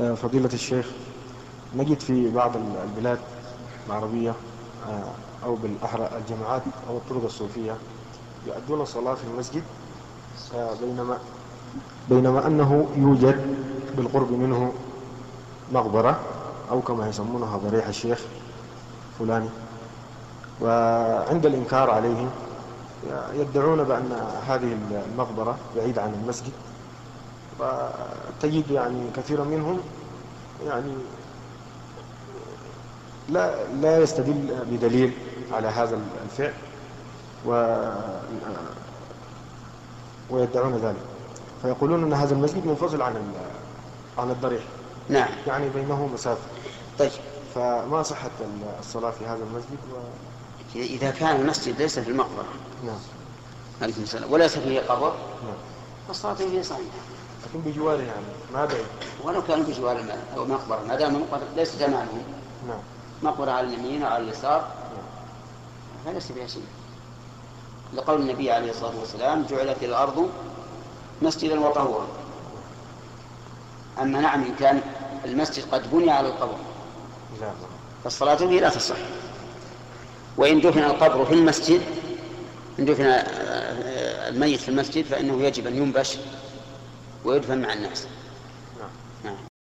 آه، فضيلة الشيخ نجد في بعض البلاد العربية آه، أو بالأحرى الجماعات أو الطرق الصوفية يؤدون الصلاة في المسجد بينما بينما أنه يوجد بالقرب منه مقبرة أو كما يسمونها ضريح الشيخ فلاني. وعند الإنكار عليهم يدعون بأن هذه المقبرة بعيدة عن المسجد وتجد يعني كثيرا منهم يعني لا لا يستدل بدليل على هذا الفعل و ويدعون ذلك. فيقولون إن هذا المسجد منفصل عن عن الضريح. نعم. يعني بينه مسافة. طيب. فما صحة الصلاة في هذا المسجد و... إذا كان المسجد ليس في المقبرة. نعم. عليكم السلام. وليس فيه قبر نعم. فالصلاة فيه صحيحة لكن بجواره يعني ما بعيد. ولو كان في جوار الماء أو مقبرة ما دام المقبرة ليس جماعهم نعم. مقبرة على اليمين وعلى اليسار؟ نعم. فليس فيها شيء. لقول النبي عليه الصلاة والسلام جعلت الأرض مسجدا وطهورا. أما نعم إن كان المسجد قد بني على القبر. فالصلاة فيه لا تصح. وإن دفن القبر في المسجد إن دفن آه، الميت في المسجد فإنه يجب أن ينبش. ويدفن مع الناس. نعم. نعم.